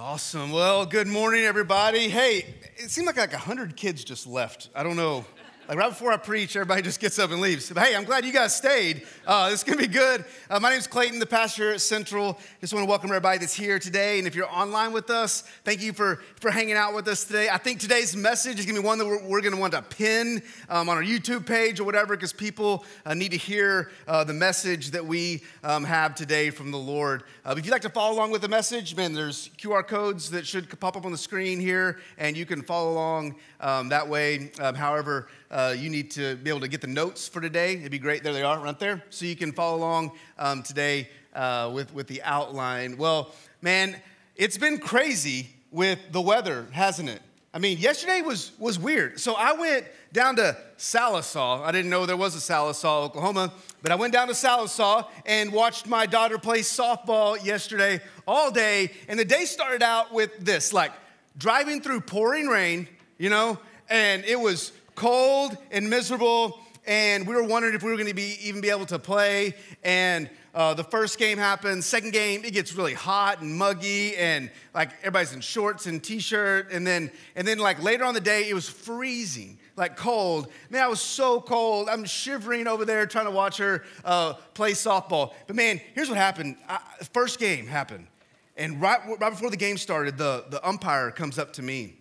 Awesome. Well, good morning, everybody. Hey, it seemed like like 100 kids just left. I don't know. Like right before I preach, everybody just gets up and leaves. But hey, I'm glad you guys stayed. Uh, this is gonna be good. Uh, my is Clayton, the pastor at Central. Just want to welcome everybody that's here today. And if you're online with us, thank you for, for hanging out with us today. I think today's message is gonna be one that we're, we're gonna want to pin um, on our YouTube page or whatever, because people uh, need to hear uh, the message that we um, have today from the Lord. Uh, if you'd like to follow along with the message, man, there's QR codes that should pop up on the screen here, and you can follow along um, that way. Um, however, uh, you need to be able to get the notes for today. It'd be great. There they are, right there. So you can follow along um, today uh, with, with the outline. Well, man, it's been crazy with the weather, hasn't it? I mean, yesterday was, was weird. So I went down to Sallisaw. I didn't know there was a Sallisaw, Oklahoma, but I went down to Sallisaw and watched my daughter play softball yesterday all day. And the day started out with this like driving through pouring rain, you know, and it was cold and miserable, and we were wondering if we were going to be even be able to play. And uh, the first game happens. Second game, it gets really hot and muggy, and like everybody's in shorts and t-shirt. And then and then like later on the day, it was freezing, like cold. Man, I was so cold. I'm shivering over there trying to watch her uh, play softball. But man, here's what happened. I, first game happened, and right right before the game started, the the umpire comes up to me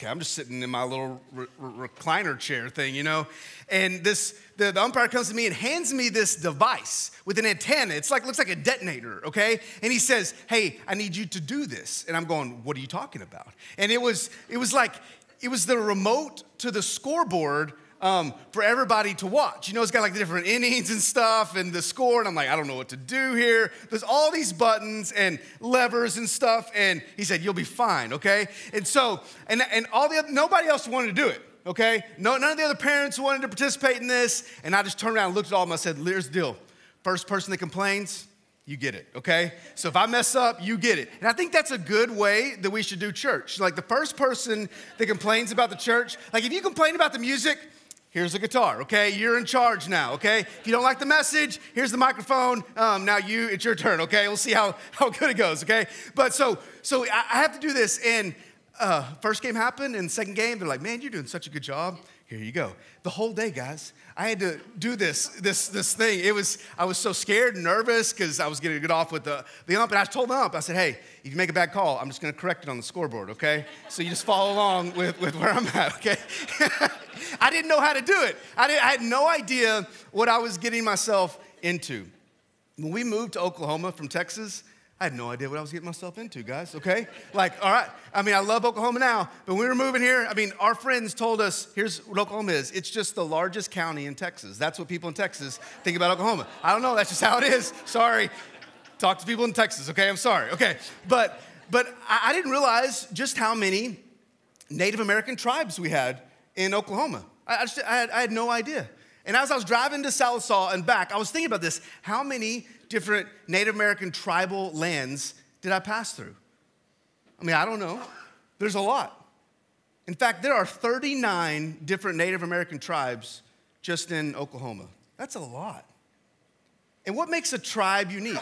Okay, I'm just sitting in my little re- re- recliner chair thing, you know, and this the, the, umpire comes to me and hands me this device with an antenna. It's like looks like a detonator, okay? And he says, "Hey, I need you to do this." And I'm going, "What are you talking about?" And it was it was like it was the remote to the scoreboard um, for everybody to watch. You know, it's got like the different innings and stuff and the score, and I'm like, I don't know what to do here. There's all these buttons and levers and stuff, and he said, You'll be fine, okay? And so, and, and all the other, nobody else wanted to do it, okay? No, none of the other parents wanted to participate in this, and I just turned around and looked at all of them. I said, Here's the deal. First person that complains, you get it, okay? So if I mess up, you get it. And I think that's a good way that we should do church. Like the first person that complains about the church, like if you complain about the music, Here's the guitar, okay? You're in charge now, okay? If you don't like the message, here's the microphone. Um, now you, it's your turn, okay? We'll see how, how good it goes, okay? But so, so I, I have to do this. And uh, first game happened, and second game, they're like, man, you're doing such a good job. Here you go. The whole day, guys, I had to do this, this, this thing. It was, I was so scared and nervous because I was going to get off with the, the ump. And I told the ump, I said, hey, if you make a bad call, I'm just going to correct it on the scoreboard, okay? So you just follow along with, with where I'm at, okay? I didn't know how to do it. I, I had no idea what I was getting myself into. When we moved to Oklahoma from Texas, I had no idea what I was getting myself into, guys, okay? Like, all right, I mean, I love Oklahoma now, but when we were moving here, I mean, our friends told us here's what Oklahoma is it's just the largest county in Texas. That's what people in Texas think about Oklahoma. I don't know, that's just how it is. Sorry. Talk to people in Texas, okay? I'm sorry, okay? But, but I didn't realize just how many Native American tribes we had in Oklahoma. I, just, I, had, I had no idea. And as I was driving to Sallisaw and back, I was thinking about this. How many different Native American tribal lands did I pass through? I mean, I don't know. There's a lot. In fact, there are 39 different Native American tribes just in Oklahoma. That's a lot. And what makes a tribe unique?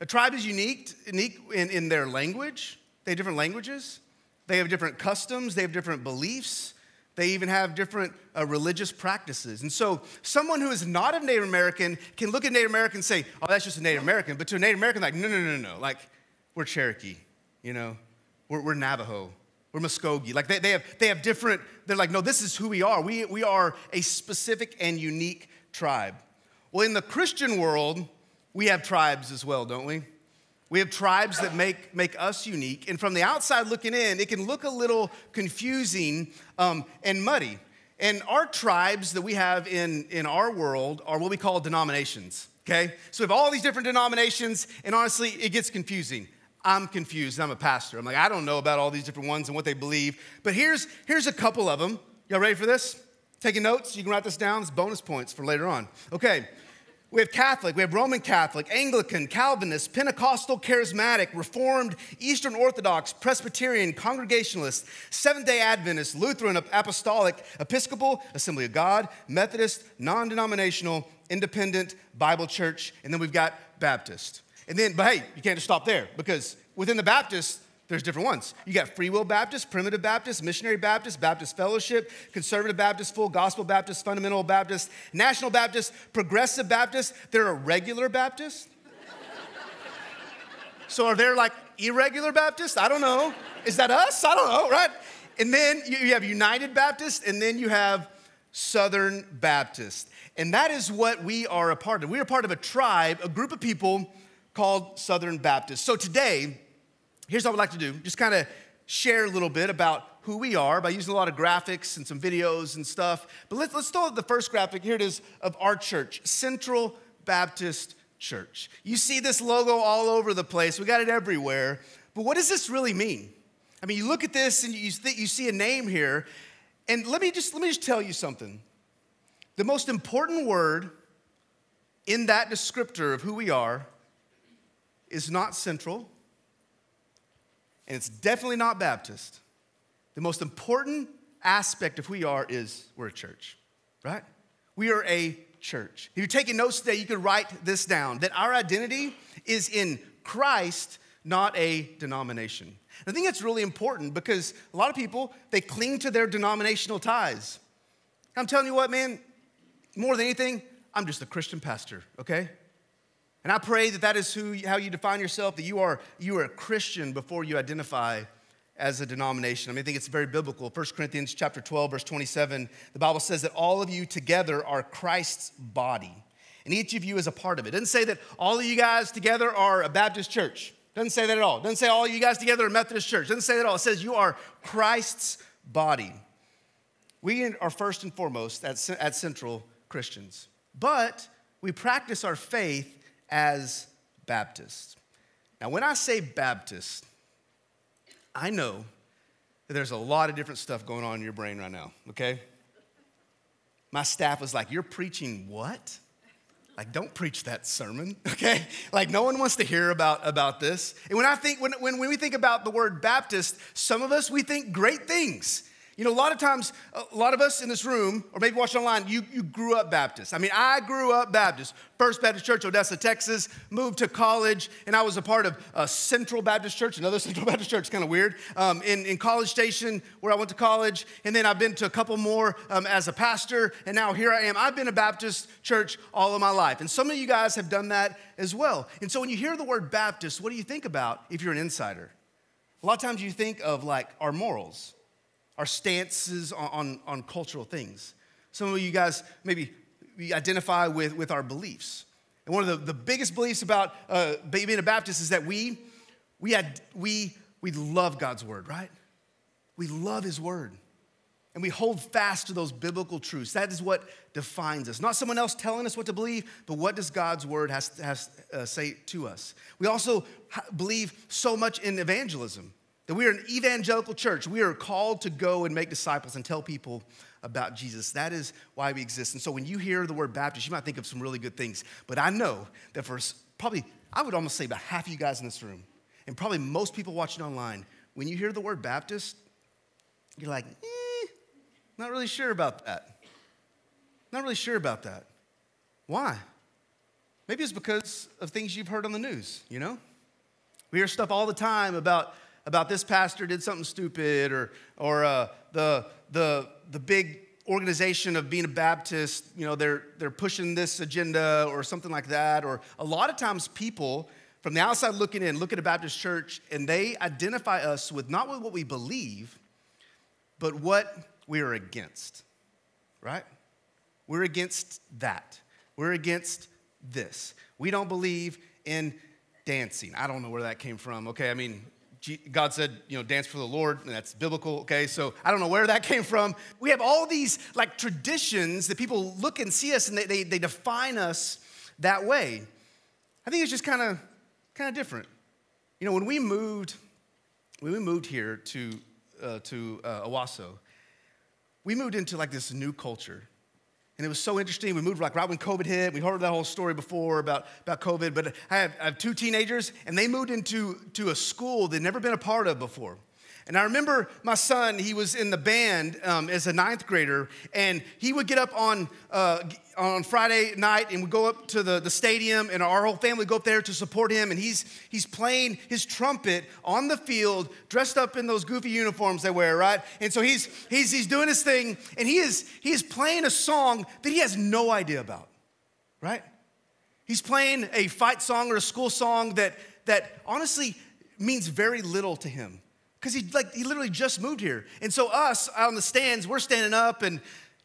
A tribe is unique, unique in, in their language. They have different languages. They have different customs. They have different beliefs. They even have different uh, religious practices. And so, someone who is not a Native American can look at Native American and say, oh, that's just a Native American. But to a Native American, like, no, no, no, no. Like, we're Cherokee, you know, we're, we're Navajo, we're Muscogee. Like, they, they, have, they have different, they're like, no, this is who we are. We, we are a specific and unique tribe. Well, in the Christian world, we have tribes as well, don't we? We have tribes that make, make us unique. And from the outside looking in, it can look a little confusing um, and muddy. And our tribes that we have in, in our world are what we call denominations, okay? So we have all these different denominations, and honestly, it gets confusing. I'm confused. I'm a pastor. I'm like, I don't know about all these different ones and what they believe. But here's, here's a couple of them. Y'all ready for this? Taking notes? You can write this down. It's bonus points for later on. Okay. We have Catholic, we have Roman Catholic, Anglican, Calvinist, Pentecostal, Charismatic, Reformed, Eastern Orthodox, Presbyterian, Congregationalist, Seventh day Adventist, Lutheran, Apostolic, Episcopal, Assembly of God, Methodist, non denominational, Independent, Bible Church, and then we've got Baptist. And then, but hey, you can't just stop there because within the Baptist, there's different ones. You got Free Will Baptist, Primitive Baptist, Missionary Baptist, Baptist Fellowship, Conservative Baptist, Full Gospel Baptist, Fundamental Baptist, National Baptist, Progressive Baptist. There are regular Baptists. so are there like irregular Baptists? I don't know. Is that us? I don't know, right? And then you have United Baptist, and then you have Southern Baptist. And that is what we are a part of. We are part of a tribe, a group of people called Southern Baptist. So today, here's what I would like to do just kind of share a little bit about who we are by using a lot of graphics and some videos and stuff. But let's, let's start with the first graphic. Here it is of our church, Central Baptist Church. You see this logo all over the place, we got it everywhere. But what does this really mean? I mean, you look at this and you, th- you see a name here, and let me just let me just tell you something. The most important word in that descriptor of who we are is not central, and it's definitely not Baptist. The most important aspect of who we are is we're a church, right? We are a church. If you're taking notes today, you could write this down that our identity is in Christ, not a denomination. I think that's really important because a lot of people, they cling to their denominational ties. I'm telling you what, man, more than anything, I'm just a Christian pastor, okay? And I pray that that is who, how you define yourself, that you are, you are a Christian before you identify as a denomination. I mean, I think it's very biblical. 1 Corinthians chapter 12, verse 27, the Bible says that all of you together are Christ's body, and each of you is a part of it. It doesn't say that all of you guys together are a Baptist church. Doesn't say that at all. Doesn't say all you guys together are Methodist church. Doesn't say that at all. It says you are Christ's body. We are first and foremost at, at Central Christians, but we practice our faith as Baptists. Now, when I say Baptist, I know that there's a lot of different stuff going on in your brain right now, okay? My staff was like, You're preaching what? Like, don't preach that sermon, okay? Like, no one wants to hear about, about this. And when I think, when, when, when we think about the word Baptist, some of us, we think great things. You know, a lot of times, a lot of us in this room, or maybe watching online, you, you grew up Baptist. I mean, I grew up Baptist. First Baptist Church, Odessa, Texas, moved to college, and I was a part of a Central Baptist Church, another Central Baptist Church, kind of weird, um, in, in College Station, where I went to college. And then I've been to a couple more um, as a pastor, and now here I am. I've been a Baptist church all of my life. And some of you guys have done that as well. And so when you hear the word Baptist, what do you think about if you're an insider? A lot of times you think of like our morals our stances on, on, on cultural things. Some of you guys maybe identify with, with our beliefs. And one of the, the biggest beliefs about uh, being a Baptist is that we, we, had, we, we love God's word, right? We love his word. And we hold fast to those biblical truths. That is what defines us. Not someone else telling us what to believe, but what does God's word has, has uh, say to us. We also believe so much in evangelism. That we are an evangelical church. We are called to go and make disciples and tell people about Jesus. That is why we exist. And so when you hear the word Baptist, you might think of some really good things. But I know that for probably, I would almost say about half of you guys in this room, and probably most people watching online, when you hear the word Baptist, you're like, eh, not really sure about that. Not really sure about that. Why? Maybe it's because of things you've heard on the news, you know? We hear stuff all the time about about this pastor did something stupid or, or uh, the, the, the big organization of being a Baptist, you know, they're, they're pushing this agenda or something like that. Or a lot of times people from the outside looking in look at a Baptist church and they identify us with not with what we believe, but what we are against, right? We're against that. We're against this. We don't believe in dancing. I don't know where that came from. Okay, I mean, God said, you know, dance for the Lord, and that's biblical, okay? So I don't know where that came from. We have all these like traditions that people look and see us and they, they, they define us that way. I think it's just kind of kind of different. You know, when we moved, when we moved here to, uh, to uh, Owasso, we moved into like this new culture. And it was so interesting. We moved like right when COVID hit. We heard that whole story before about, about COVID. But I have, I have two teenagers, and they moved into to a school they'd never been a part of before. And I remember my son, he was in the band um, as a ninth grader, and he would get up on, uh, on Friday night and would go up to the, the stadium, and our whole family would go up there to support him. And he's, he's playing his trumpet on the field, dressed up in those goofy uniforms they wear, right? And so he's, he's, he's doing his thing, and he is, he is playing a song that he has no idea about, right? He's playing a fight song or a school song that, that honestly means very little to him because he like he literally just moved here. And so us out on the stands, we're standing up and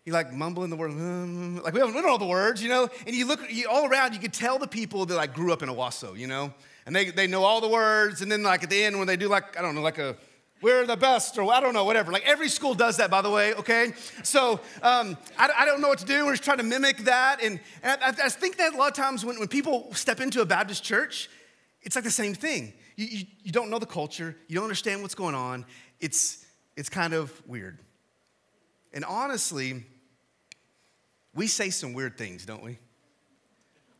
you like mumbling the word, mm, like we don't, know the words, you know. And you look you, all around, you could tell the people that like grew up in Owasso, you know, and they they know all the words. And then like at the end when they do like I don't know like a we're the best or I don't know whatever. Like every school does that, by the way. Okay, so um, I, I, don't know what to do. We're just trying to mimic that, and, and I, I think that a lot of times when, when people step into a Baptist church, it's like the same thing you, you, you don't know the culture, you don't understand what's going on. It's, it's kind of weird. And honestly, we say some weird things, don't we?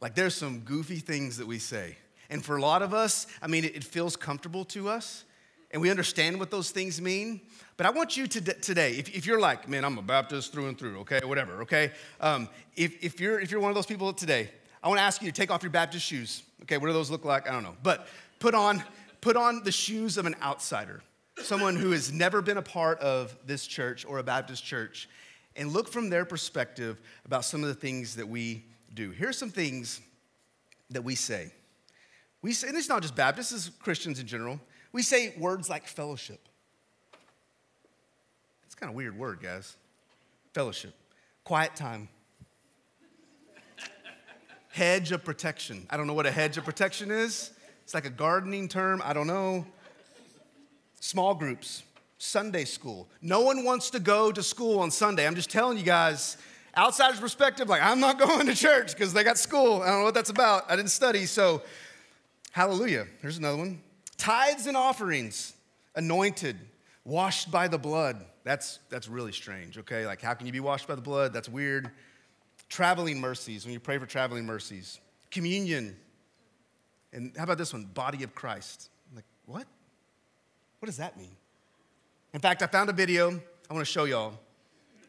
Like there's some goofy things that we say. And for a lot of us, I mean, it, it feels comfortable to us and we understand what those things mean. But I want you to today, if, if, you're like, man, I'm a Baptist through and through, okay, whatever, okay? Um, if, if, you're, if you're one of those people today, I want to ask you to take off your Baptist shoes. Okay, what do those look like? I don't know. But put on, put on the shoes of an outsider, someone who has never been a part of this church or a Baptist church, and look from their perspective about some of the things that we do. Here's some things that we say. We say, and it's not just Baptists, is Christians in general. We say words like fellowship. It's kind of a weird word, guys. Fellowship. Quiet time. hedge of protection. I don't know what a hedge of protection is. It's like a gardening term, I don't know. Small groups, Sunday school. No one wants to go to school on Sunday. I'm just telling you guys, outsider's perspective, like, I'm not going to church because they got school. I don't know what that's about. I didn't study. So, hallelujah. Here's another one tithes and offerings, anointed, washed by the blood. That's, that's really strange, okay? Like, how can you be washed by the blood? That's weird. Traveling mercies, when you pray for traveling mercies. Communion, and how about this one? Body of Christ. I'm like, what? What does that mean? In fact, I found a video I want to show y'all.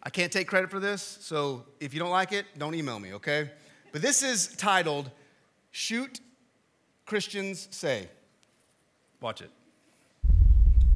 I can't take credit for this, so if you don't like it, don't email me, okay? But this is titled Shoot Christians Say. Watch it.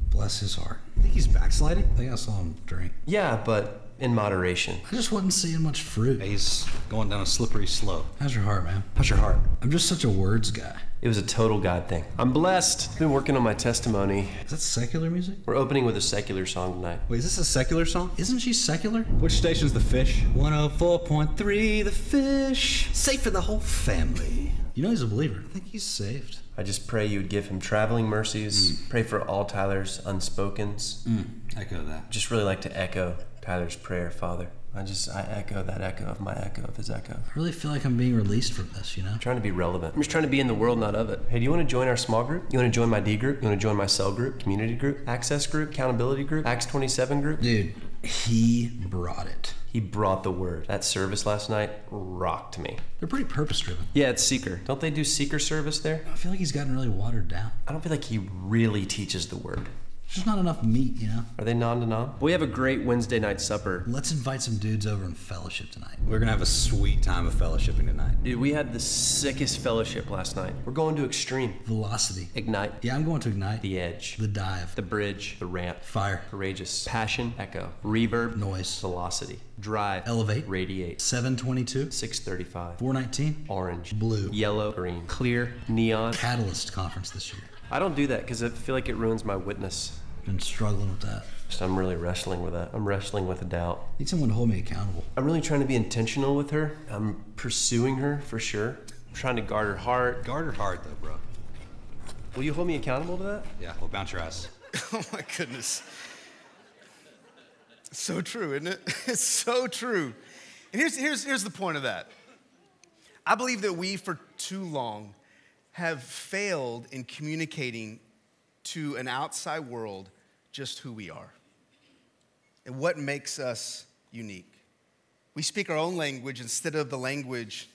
Bless his heart. I think he's backsliding. I think I saw him drink. Yeah, but in moderation. I just wasn't seeing much fruit. He's going down a slippery slope. How's your heart, man? How's your heart? I'm just such a words guy. It was a total God thing. I'm blessed. Been working on my testimony. Is that secular music? We're opening with a secular song tonight. Wait, is this a secular song? Isn't she secular? Which station's the fish? 104.3 The Fish. Safe for the whole family. You know he's a believer. I think he's saved. I just pray you would give him traveling mercies. Mm. Pray for all Tyler's unspokens. Mm. Echo that. Just really like to echo Tyler's prayer, Father. I just I echo that echo of my echo of his echo. I really feel like I'm being released from this, you know? I'm trying to be relevant. I'm just trying to be in the world, not of it. Hey, do you want to join our small group? You want to join my D group? You want to join my cell group, community group, access group, accountability group, Acts 27 group? Dude, he brought it. He brought the word. That service last night rocked me. They're pretty purpose driven. Yeah, it's seeker. Don't they do seeker service there? I feel like he's gotten really watered down. I don't feel like he really teaches the word. There's not enough meat, you know? Are they non-denom? We have a great Wednesday night supper. Let's invite some dudes over and fellowship tonight. We're gonna have a sweet time of fellowshipping tonight. Dude, we had the sickest fellowship last night. We're going to Extreme. Velocity. Ignite. Yeah, I'm going to Ignite. The Edge. The Dive. The Bridge. The Ramp. Fire. Courageous. Passion. Echo. Reverb. Noise. Velocity. Drive. Elevate. Radiate. 722. 635. 419. Orange. Blue. Yellow. Green. Clear. Neon. Catalyst Conference this year. I don't do that because I feel like it ruins my witness. Been struggling with that. So I'm really wrestling with that. I'm wrestling with a doubt. Need someone to hold me accountable. I'm really trying to be intentional with her. I'm pursuing her for sure. I'm trying to guard her heart. Guard her heart, though, bro. Will you hold me accountable to that? Yeah, we'll bounce your ass. oh my goodness. So true, isn't it? It's so true. And here's, here's, here's the point of that. I believe that we, for too long, have failed in communicating to an outside world just who we are and what makes us unique. We speak our own language instead of the language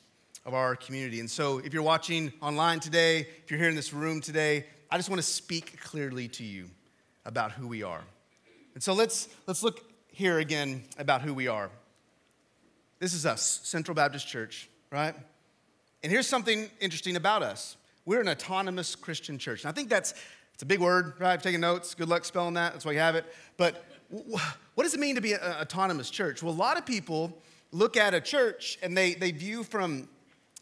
of our community. And so, if you're watching online today, if you're here in this room today, I just want to speak clearly to you. about who we are. And so let's, let's look here again about who we are. This is us, Central Baptist Church, right? And here's something interesting about us we're an autonomous Christian church. And I think that's it's a big word, right? Taking notes. Good luck spelling that. That's why you have it. But what does it mean to be an autonomous church? Well, a lot of people look at a church and they, they view from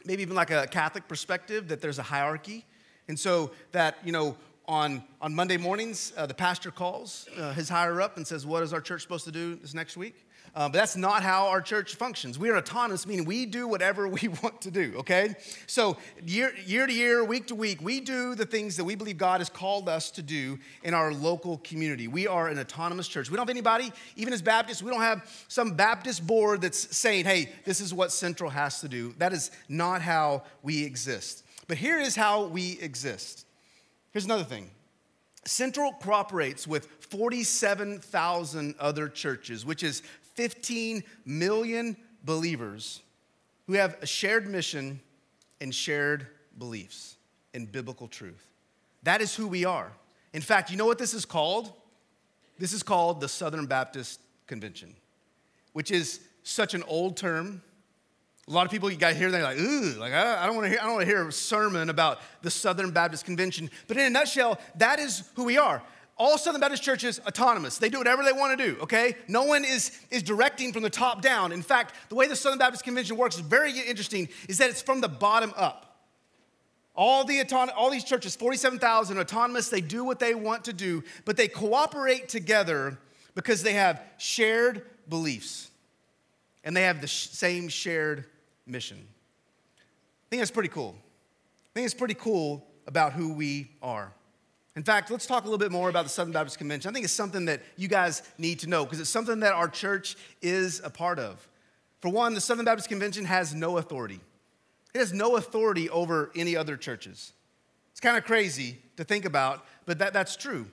maybe even like a Catholic perspective that there's a hierarchy. And so that, you know, on, on Monday mornings, uh, the pastor calls uh, his higher up and says, What is our church supposed to do this next week? Uh, but that's not how our church functions. We are autonomous, meaning we do whatever we want to do, okay? So, year, year to year, week to week, we do the things that we believe God has called us to do in our local community. We are an autonomous church. We don't have anybody, even as Baptists, we don't have some Baptist board that's saying, hey, this is what Central has to do. That is not how we exist. But here is how we exist. Here's another thing Central cooperates with 47,000 other churches, which is 15 million believers who have a shared mission and shared beliefs in biblical truth. That is who we are. In fact, you know what this is called? This is called the Southern Baptist Convention, which is such an old term. A lot of people, you got hear that, like, ooh, like I, don't want to hear, I don't want to hear a sermon about the Southern Baptist Convention. But in a nutshell, that is who we are all Southern Baptist churches autonomous. They do whatever they want to do, okay? No one is, is directing from the top down. In fact, the way the Southern Baptist Convention works is very interesting, is that it's from the bottom up. All, the auton- all these churches, 47,000 autonomous, they do what they want to do, but they cooperate together because they have shared beliefs and they have the sh- same shared mission. I think that's pretty cool. I think it's pretty cool about who we are. In fact, let's talk a little bit more about the Southern Baptist Convention. I think it's something that you guys need to know because it's something that our church is a part of. For one, the Southern Baptist Convention has no authority, it has no authority over any other churches. It's kind of crazy to think about, but that, that's true.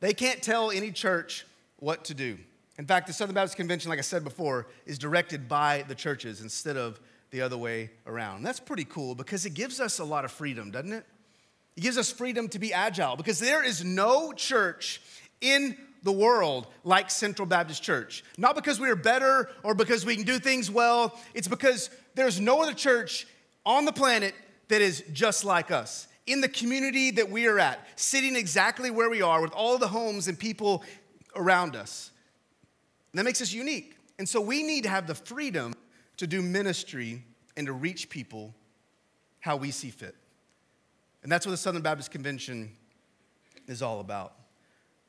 They can't tell any church what to do. In fact, the Southern Baptist Convention, like I said before, is directed by the churches instead of the other way around. That's pretty cool because it gives us a lot of freedom, doesn't it? It gives us freedom to be agile because there is no church in the world like Central Baptist Church. Not because we are better or because we can do things well, it's because there's no other church on the planet that is just like us. In the community that we are at, sitting exactly where we are with all the homes and people around us. And that makes us unique. And so we need to have the freedom to do ministry and to reach people how we see fit. And that's what the Southern Baptist Convention is all about.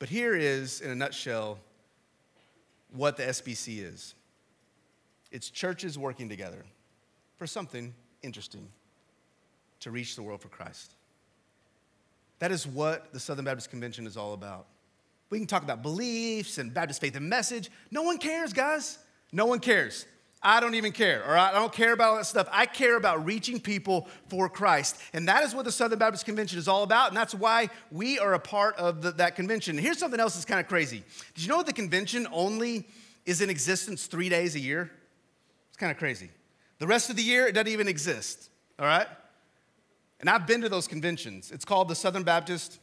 But here is, in a nutshell, what the SBC is it's churches working together for something interesting to reach the world for Christ. That is what the Southern Baptist Convention is all about. We can talk about beliefs and Baptist faith and message. No one cares, guys. No one cares. I don't even care, all right? I don't care about all that stuff. I care about reaching people for Christ. And that is what the Southern Baptist Convention is all about. And that's why we are a part of the, that convention. And here's something else that's kind of crazy. Did you know the convention only is in existence three days a year? It's kind of crazy. The rest of the year, it doesn't even exist, all right? And I've been to those conventions. It's called the Southern Baptist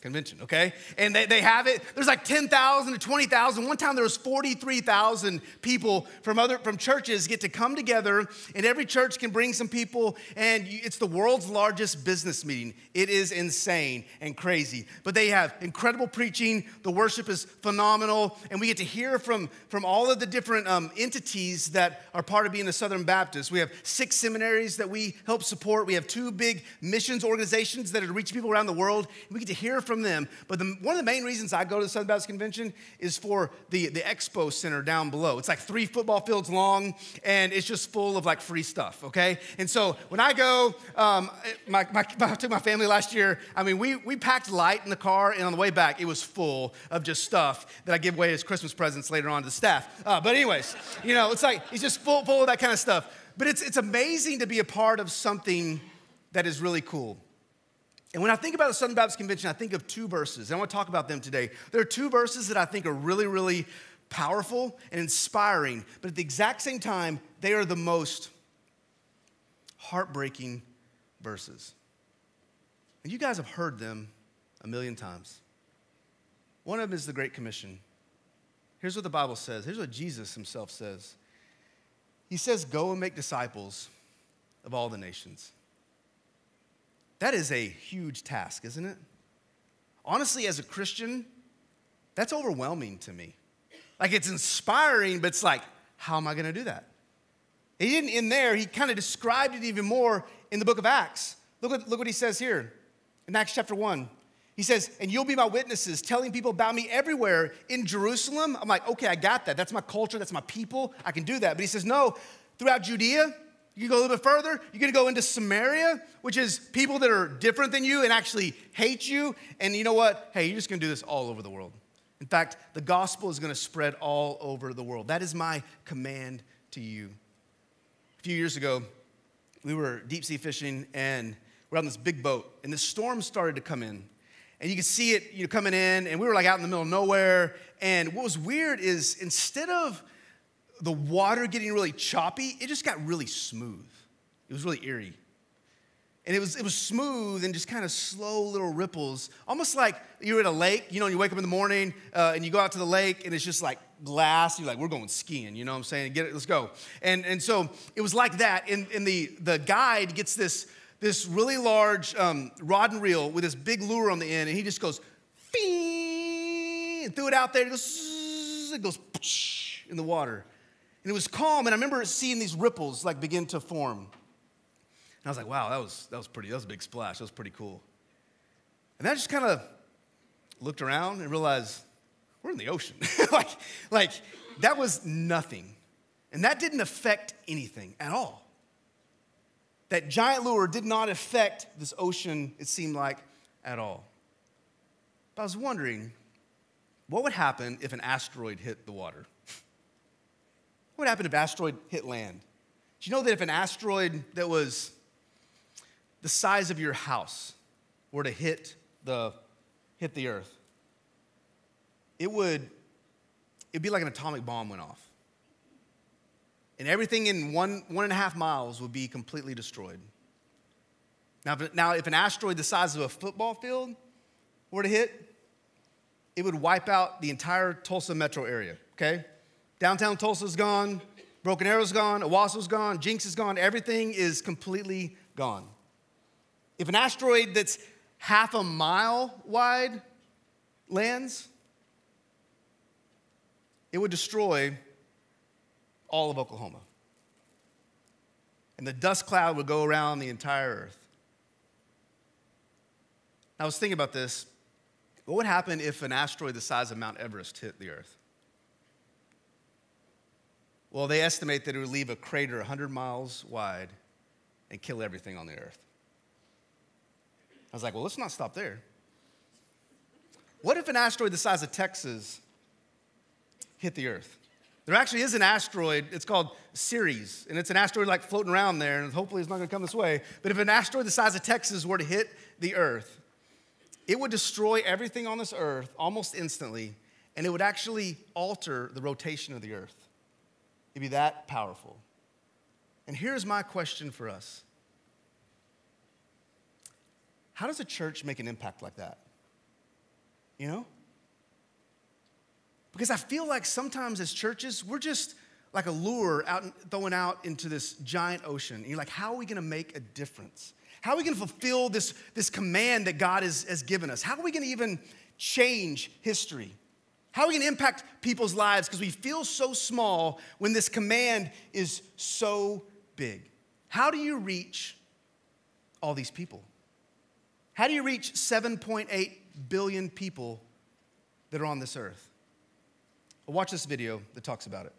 convention, okay? And they, they have it. There's like 10,000 to 20,000. One time there was 43,000 people from other from churches get to come together and every church can bring some people and it's the world's largest business meeting. It is insane and crazy. But they have incredible preaching. The worship is phenomenal and we get to hear from from all of the different um, entities that are part of being a Southern Baptist. We have six seminaries that we help support. We have two big missions organizations that are reaching people around the world. We get to hear from them. But the, one of the main reasons I go to the Southern Baptist Convention is for the, the expo center down below. It's like three football fields long, and it's just full of like free stuff, okay? And so when I go, um, my, my, I took my family last year. I mean, we, we packed light in the car, and on the way back, it was full of just stuff that I give away as Christmas presents later on to the staff. Uh, but, anyways, you know, it's like, it's just full, full of that kind of stuff. But it's, it's amazing to be a part of something that is really cool. And when I think about the Southern Baptist Convention, I think of two verses. And I want to talk about them today. There are two verses that I think are really, really powerful and inspiring, but at the exact same time, they are the most heartbreaking verses. And you guys have heard them a million times. One of them is the Great Commission. Here's what the Bible says. Here's what Jesus himself says. He says, Go and make disciples of all the nations. That is a huge task, isn't it? Honestly, as a Christian, that's overwhelming to me. Like it's inspiring, but it's like, how am I going to do that? He didn't in there, he kind of described it even more in the book of Acts. Look, at, look what he says here in Acts chapter 1. He says, and you'll be my witnesses, telling people about me everywhere in Jerusalem. I'm like, okay, I got that. That's my culture, that's my people. I can do that. But he says, no, throughout Judea, you can go a little bit further. You're gonna go into Samaria, which is people that are different than you and actually hate you. And you know what? Hey, you're just gonna do this all over the world. In fact, the gospel is gonna spread all over the world. That is my command to you. A few years ago, we were deep sea fishing and we're on this big boat, and the storm started to come in. And you could see it you know, coming in, and we were like out in the middle of nowhere. And what was weird is instead of the water getting really choppy, it just got really smooth. It was really eerie. And it was, it was smooth and just kind of slow little ripples, almost like you're at a lake, you know, you wake up in the morning uh, and you go out to the lake and it's just like glass. You're like, we're going skiing, you know what I'm saying? Get it, let's go. And, and so it was like that. And, and the, the guide gets this, this really large um, rod and reel with this big lure on the end, and he just goes, and threw it out there. It goes, it goes in the water. And it was calm, and I remember seeing these ripples like begin to form. And I was like, wow, that was, that was pretty, that was a big splash. That was pretty cool. And I just kind of looked around and realized we're in the ocean. like, like, that was nothing. And that didn't affect anything at all. That giant lure did not affect this ocean, it seemed like, at all. But I was wondering, what would happen if an asteroid hit the water? What would happen if an asteroid hit land? Do you know that if an asteroid that was the size of your house were to hit the, hit the earth, it would it'd be like an atomic bomb went off. And everything in one, one and a half miles would be completely destroyed. Now if, now, if an asteroid the size of a football field were to hit, it would wipe out the entire Tulsa metro area, okay? Downtown Tulsa's gone, Broken Arrow's gone, Owasso's gone, Jenks is gone, everything is completely gone. If an asteroid that's half a mile wide lands, it would destroy all of Oklahoma. And the dust cloud would go around the entire earth. I was thinking about this. What would happen if an asteroid the size of Mount Everest hit the earth? Well, they estimate that it would leave a crater 100 miles wide and kill everything on the earth. I was like, well, let's not stop there. What if an asteroid the size of Texas hit the earth? There actually is an asteroid, it's called Ceres, and it's an asteroid like floating around there, and hopefully it's not gonna come this way. But if an asteroid the size of Texas were to hit the earth, it would destroy everything on this earth almost instantly, and it would actually alter the rotation of the earth. It'd be that powerful. And here's my question for us How does a church make an impact like that? You know? Because I feel like sometimes as churches, we're just like a lure out throwing out into this giant ocean. And you're like, how are we gonna make a difference? How are we gonna fulfill this, this command that God has, has given us? How are we gonna even change history? How are we gonna impact people's lives? Because we feel so small when this command is so big. How do you reach all these people? How do you reach 7.8 billion people that are on this earth? Well, watch this video that talks about it.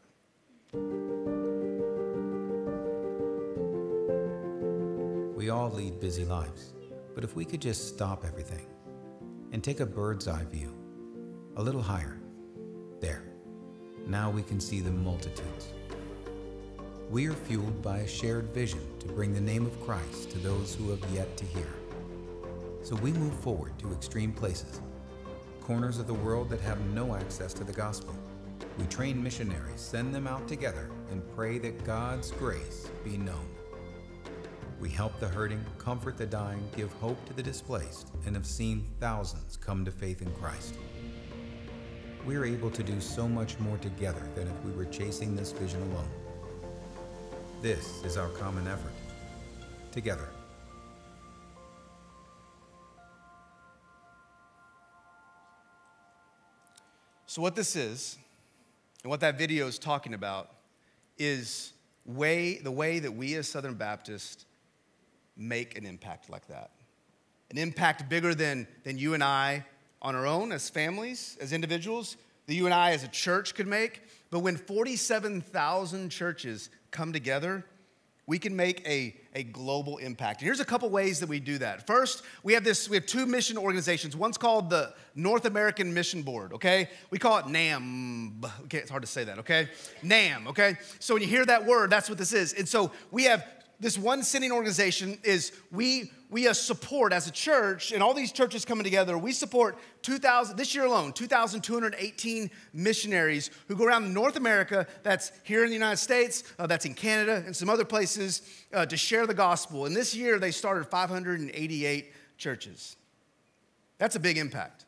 We all lead busy lives, but if we could just stop everything and take a bird's eye view, a little higher, there, now we can see the multitudes. We are fueled by a shared vision to bring the name of Christ to those who have yet to hear. So we move forward to extreme places, corners of the world that have no access to the gospel. We train missionaries, send them out together, and pray that God's grace be known. We help the hurting, comfort the dying, give hope to the displaced, and have seen thousands come to faith in Christ. We're able to do so much more together than if we were chasing this vision alone. This is our common effort. Together. So, what this is, and what that video is talking about, is way, the way that we as Southern Baptists make an impact like that. An impact bigger than, than you and I on our own as families, as individuals, that you and I as a church could make. But when 47,000 churches come together, we can make a, a global impact. And here's a couple ways that we do that. First, we have this, we have two mission organizations. One's called the North American Mission Board, okay? We call it NAM. Okay, it's hard to say that, okay? NAM, okay? So when you hear that word, that's what this is. And so we have this one sending organization is we we support as a church and all these churches coming together we support 2000 this year alone 2218 missionaries who go around north america that's here in the united states uh, that's in canada and some other places uh, to share the gospel. And this year they started 588 churches. That's a big impact.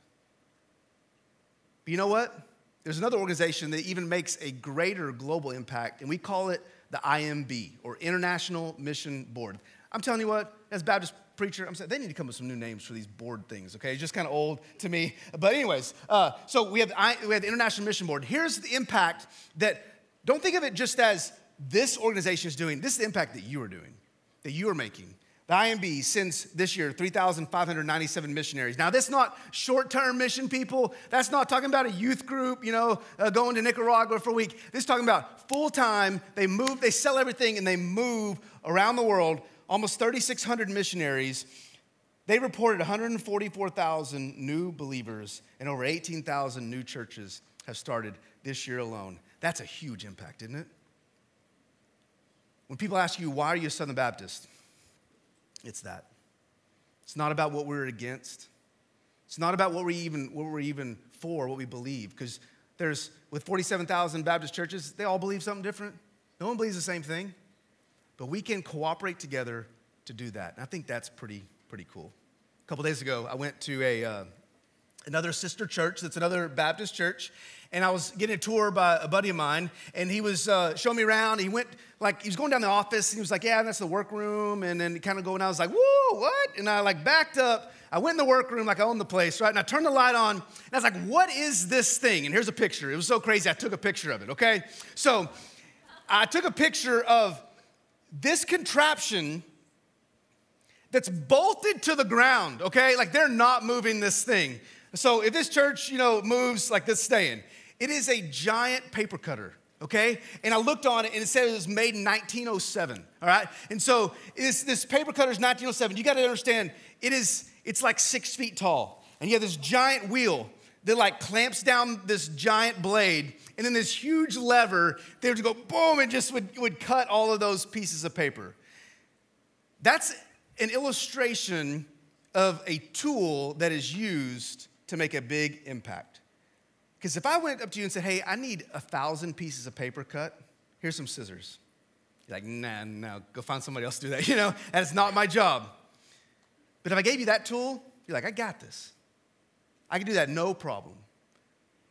But you know what? There's another organization that even makes a greater global impact and we call it the IMB, or International Mission Board. I'm telling you what, as Baptist preacher, I'm saying they need to come up with some new names for these board things, okay? It's just kind of old to me. But, anyways, uh, so we have, the, we have the International Mission Board. Here's the impact that, don't think of it just as this organization is doing, this is the impact that you are doing, that you are making. The IMB sends this year 3,597 missionaries. Now, that's not short term mission people. That's not talking about a youth group, you know, uh, going to Nicaragua for a week. This is talking about full time. They move, they sell everything, and they move around the world. Almost 3,600 missionaries. They reported 144,000 new believers, and over 18,000 new churches have started this year alone. That's a huge impact, isn't it? When people ask you, why are you a Southern Baptist? It's that. It's not about what we're against. It's not about what we even what we're even for, what we believe. Because there's with 47,000 Baptist churches, they all believe something different. No one believes the same thing. But we can cooperate together to do that. And I think that's pretty pretty cool. A couple days ago, I went to a uh, another sister church that's another Baptist church, and I was getting a tour by a buddy of mine, and he was uh, showing me around. He went like he was going down the office, and he was like, "Yeah, that's the workroom," and then he kind of going. I was like, "Whoa, what?" And I like backed up. I went in the workroom like I owned the place, right? And I turned the light on, and I was like, "What is this thing?" And here's a picture. It was so crazy. I took a picture of it. Okay, so I took a picture of this contraption that's bolted to the ground. Okay, like they're not moving this thing. So if this church, you know, moves like this staying, it is a giant paper cutter, okay? And I looked on it and it said it was made in 1907, all right? And so this, this paper cutter is 1907. You got to understand, it is, it's like six feet tall. And you have this giant wheel that like clamps down this giant blade and then this huge lever they would go boom and just would, would cut all of those pieces of paper that's an illustration of a tool that is used to make a big impact because if I went up to you and said, hey, I need a thousand pieces of paper cut, here's some scissors. You're like, nah, no, go find somebody else to do that, you know, it's not my job. But if I gave you that tool, you're like, I got this. I can do that no problem.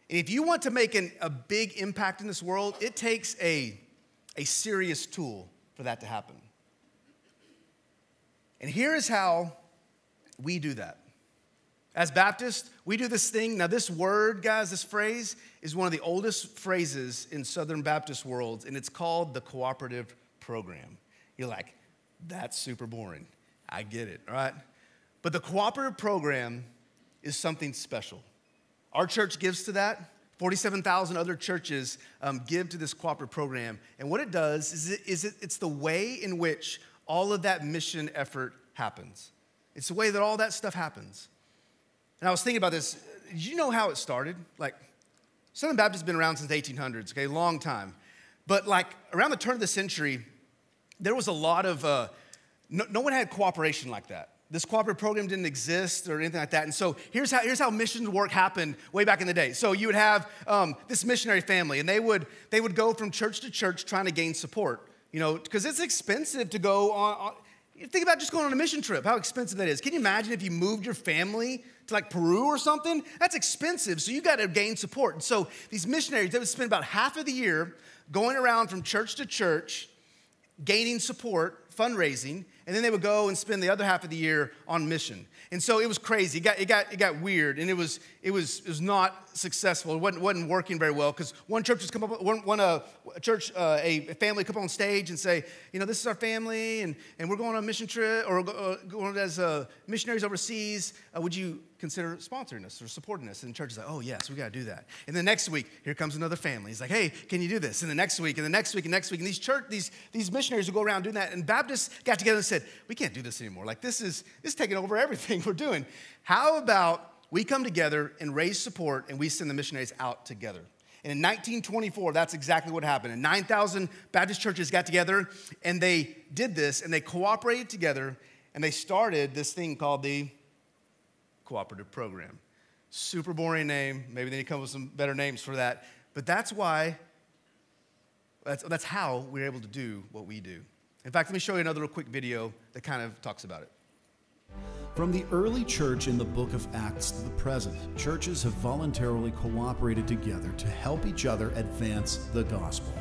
And if you want to make an, a big impact in this world, it takes a, a serious tool for that to happen. And here is how we do that. As Baptists, we do this thing. Now, this word, guys, this phrase is one of the oldest phrases in Southern Baptist worlds, and it's called the cooperative program. You're like, that's super boring. I get it, all right? But the cooperative program is something special. Our church gives to that. 47,000 other churches um, give to this cooperative program. And what it does is, it, is it, it's the way in which all of that mission effort happens. It's the way that all that stuff happens. And I was thinking about this. You know how it started? Like, Southern Baptist has been around since the 1800s, okay, long time. But like around the turn of the century, there was a lot of, uh, no, no one had cooperation like that. This cooperative program didn't exist or anything like that. And so here's how, here's how missions work happened way back in the day. So you would have um, this missionary family, and they would, they would go from church to church trying to gain support, you know, because it's expensive to go on, on think about just going on a mission trip, how expensive that is. Can you imagine if you moved your family to like Peru or something? That's expensive. So you got to gain support. And so these missionaries, they would spend about half of the year going around from church to church, gaining support, fundraising, and then they would go and spend the other half of the year on mission. And so it was crazy. It got, it got, it got weird, and it was, it, was, it was not successful. It wasn't, wasn't working very well because one church would come up, one, one uh, church, uh, a family come up on stage and say, you know, this is our family, and, and we're going on a mission trip, or uh, going as uh, missionaries overseas. Would you consider sponsoring us or supporting us? And the church is like, oh, yes, we got to do that. And the next week, here comes another family. He's like, hey, can you do this? And the next week, and the next week, and next week. And these church, these, these missionaries would go around doing that. And Baptists got together and said, we can't do this anymore. Like, this is, this is taking over everything we're doing. How about we come together and raise support and we send the missionaries out together? And in 1924, that's exactly what happened. And 9,000 Baptist churches got together and they did this and they cooperated together and they started this thing called the Cooperative Program. Super boring name. Maybe they need to come up with some better names for that. But that's why, that's, that's how we're able to do what we do. In fact, let me show you another real quick video that kind of talks about it. From the early church in the book of Acts to the present, churches have voluntarily cooperated together to help each other advance the gospel.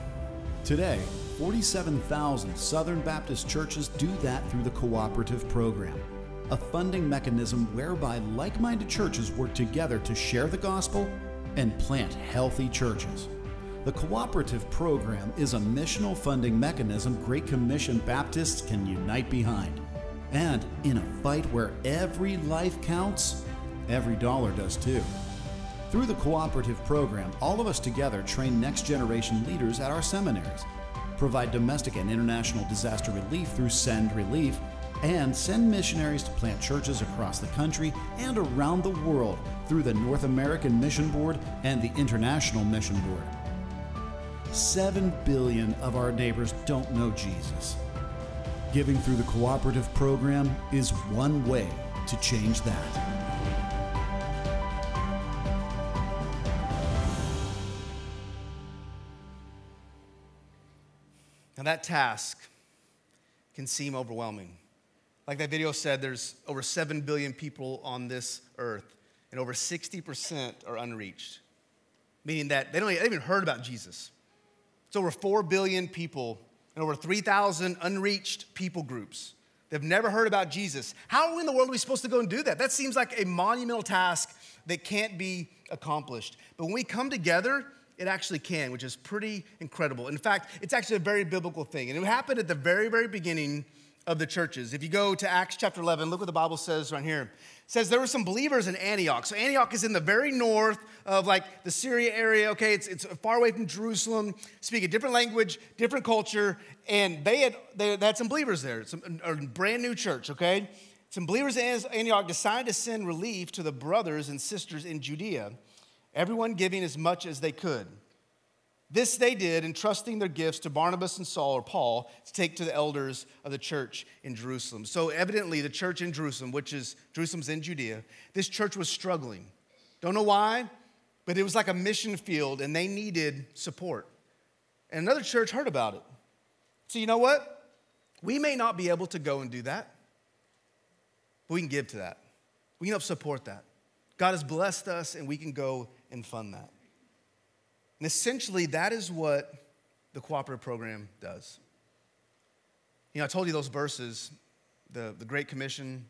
Today, 47,000 Southern Baptist churches do that through the cooperative program, a funding mechanism whereby like minded churches work together to share the gospel and plant healthy churches. The cooperative program is a missional funding mechanism Great Commission Baptists can unite behind. And in a fight where every life counts, every dollar does too. Through the cooperative program, all of us together train next generation leaders at our seminaries, provide domestic and international disaster relief through Send Relief, and send missionaries to plant churches across the country and around the world through the North American Mission Board and the International Mission Board. Seven billion of our neighbors don't know Jesus. Giving through the cooperative program is one way to change that. Now, that task can seem overwhelming. Like that video said, there's over 7 billion people on this earth, and over 60% are unreached, meaning that they don't even heard about Jesus. It's over 4 billion people and over 3,000 unreached people groups. They've never heard about Jesus. How in the world are we supposed to go and do that? That seems like a monumental task that can't be accomplished. But when we come together, it actually can, which is pretty incredible. In fact, it's actually a very biblical thing. And it happened at the very, very beginning of the churches. If you go to Acts chapter 11, look what the Bible says right here. It says there were some believers in Antioch. So Antioch is in the very north of like the Syria area. Okay, it's, it's far away from Jerusalem, speak a different language, different culture, and they had they, had some believers there. A, a brand new church. Okay, some believers in Antioch decided to send relief to the brothers and sisters in Judea, everyone giving as much as they could. This they did, entrusting their gifts to Barnabas and Saul or Paul to take to the elders of the church in Jerusalem. So, evidently, the church in Jerusalem, which is Jerusalem's in Judea, this church was struggling. Don't know why, but it was like a mission field and they needed support. And another church heard about it. So, you know what? We may not be able to go and do that, but we can give to that. We can help support that. God has blessed us and we can go and fund that. And essentially, that is what the cooperative program does. You know, I told you those verses the, the Great Commission,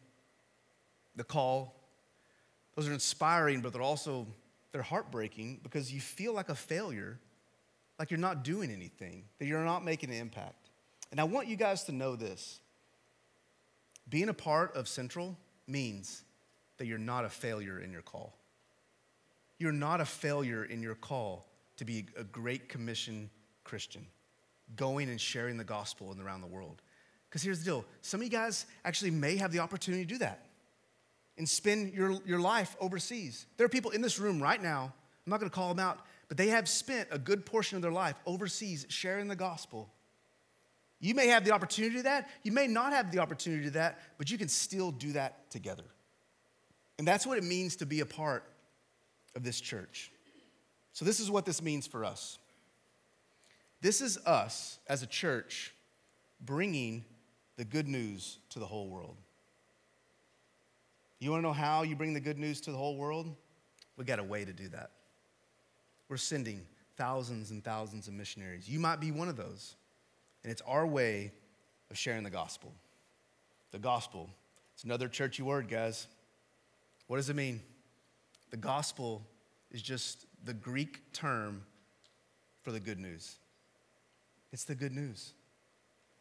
the call, those are inspiring, but they're also they're heartbreaking because you feel like a failure, like you're not doing anything, that you're not making an impact. And I want you guys to know this. Being a part of Central means that you're not a failure in your call. You're not a failure in your call to be a great commission Christian, going and sharing the gospel and around the world. Because here's the deal some of you guys actually may have the opportunity to do that and spend your, your life overseas. There are people in this room right now, I'm not gonna call them out, but they have spent a good portion of their life overseas sharing the gospel. You may have the opportunity to that, you may not have the opportunity to do that, but you can still do that together. And that's what it means to be a part of this church. So, this is what this means for us. This is us as a church bringing the good news to the whole world. You want to know how you bring the good news to the whole world? We got a way to do that. We're sending thousands and thousands of missionaries. You might be one of those. And it's our way of sharing the gospel. The gospel. It's another churchy word, guys. What does it mean? The gospel is just the Greek term for the good news. It's the good news.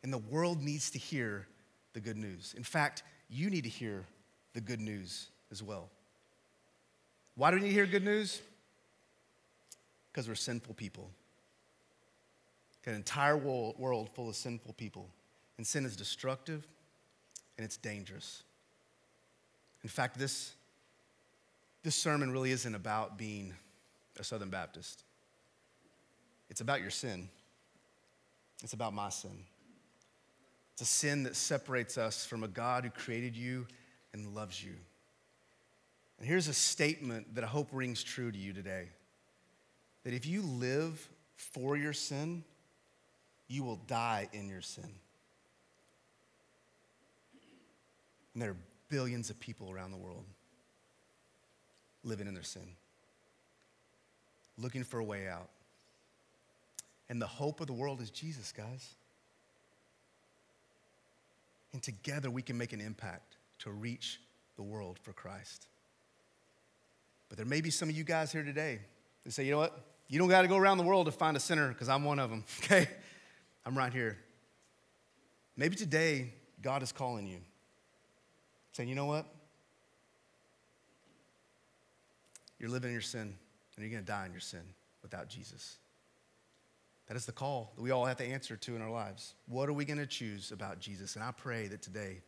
And the world needs to hear the good news. In fact, you need to hear the good news as well. Why do we need to hear good news? Because we're sinful people. Got an entire world full of sinful people. And sin is destructive and it's dangerous. In fact, this, this sermon really isn't about being a Southern Baptist, it's about your sin. It's about my sin. It's a sin that separates us from a God who created you and loves you. And here's a statement that I hope rings true to you today that if you live for your sin, you will die in your sin. And there are billions of people around the world living in their sin, looking for a way out. And the hope of the world is Jesus, guys. And together we can make an impact to reach the world for Christ. But there may be some of you guys here today that say, you know what? You don't got to go around the world to find a sinner because I'm one of them, okay? I'm right here. Maybe today God is calling you, saying, you know what? You're living in your sin and you're going to die in your sin without Jesus. That is the call that we all have to answer to in our lives. What are we going to choose about Jesus? And I pray that today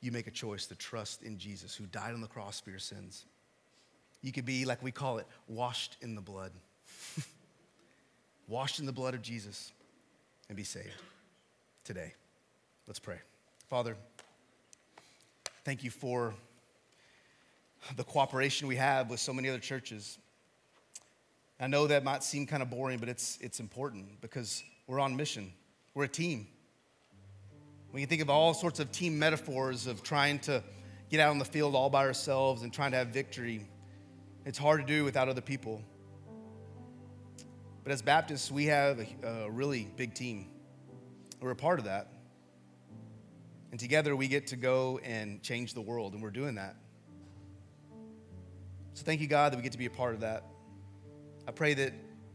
you make a choice to trust in Jesus who died on the cross for your sins. You could be, like we call it, washed in the blood. washed in the blood of Jesus and be saved today. Let's pray. Father, thank you for the cooperation we have with so many other churches. I know that might seem kind of boring, but it's, it's important because we're on mission. We're a team. We can think of all sorts of team metaphors of trying to get out on the field all by ourselves and trying to have victory. It's hard to do without other people. But as Baptists, we have a, a really big team. We're a part of that. And together we get to go and change the world, and we're doing that. So thank you, God, that we get to be a part of that. I pray that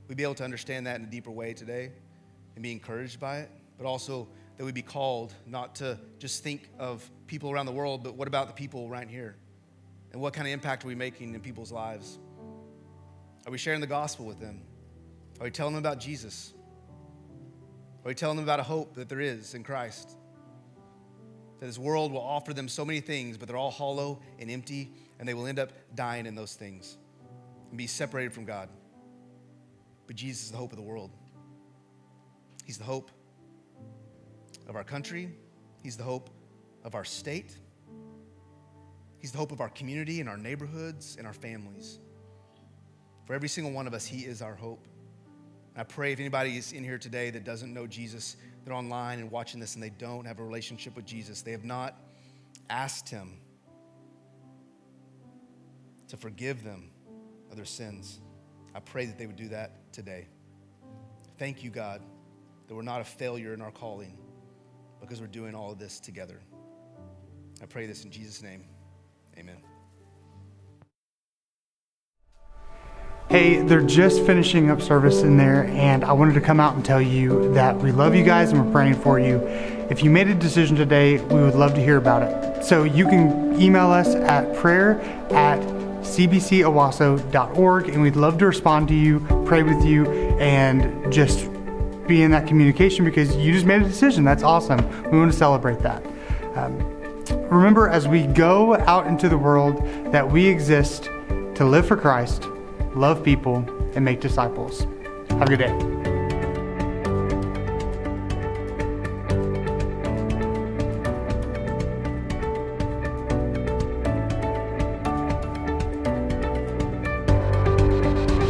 we'd be able to understand that in a deeper way today and be encouraged by it, but also that we'd be called not to just think of people around the world, but what about the people right here? And what kind of impact are we making in people's lives? Are we sharing the gospel with them? Are we telling them about Jesus? Are we telling them about a hope that there is in Christ? That this world will offer them so many things, but they're all hollow and empty, and they will end up dying in those things and be separated from God. But Jesus is the hope of the world. He's the hope of our country. He's the hope of our state. He's the hope of our community and our neighborhoods and our families. For every single one of us, He is our hope. And I pray if anybody is in here today that doesn't know Jesus, they're online and watching this and they don't have a relationship with Jesus, they have not asked Him to forgive them of their sins. I pray that they would do that today. Thank you, God, that we're not a failure in our calling because we're doing all of this together. I pray this in Jesus' name. Amen. Hey, they're just finishing up service in there, and I wanted to come out and tell you that we love you guys and we're praying for you. If you made a decision today, we would love to hear about it. So you can email us at prayer at cbcowasso.org, and we'd love to respond to you, pray with you, and just be in that communication because you just made a decision. That's awesome. We want to celebrate that. Um, remember, as we go out into the world, that we exist to live for Christ, love people, and make disciples. Have a good day.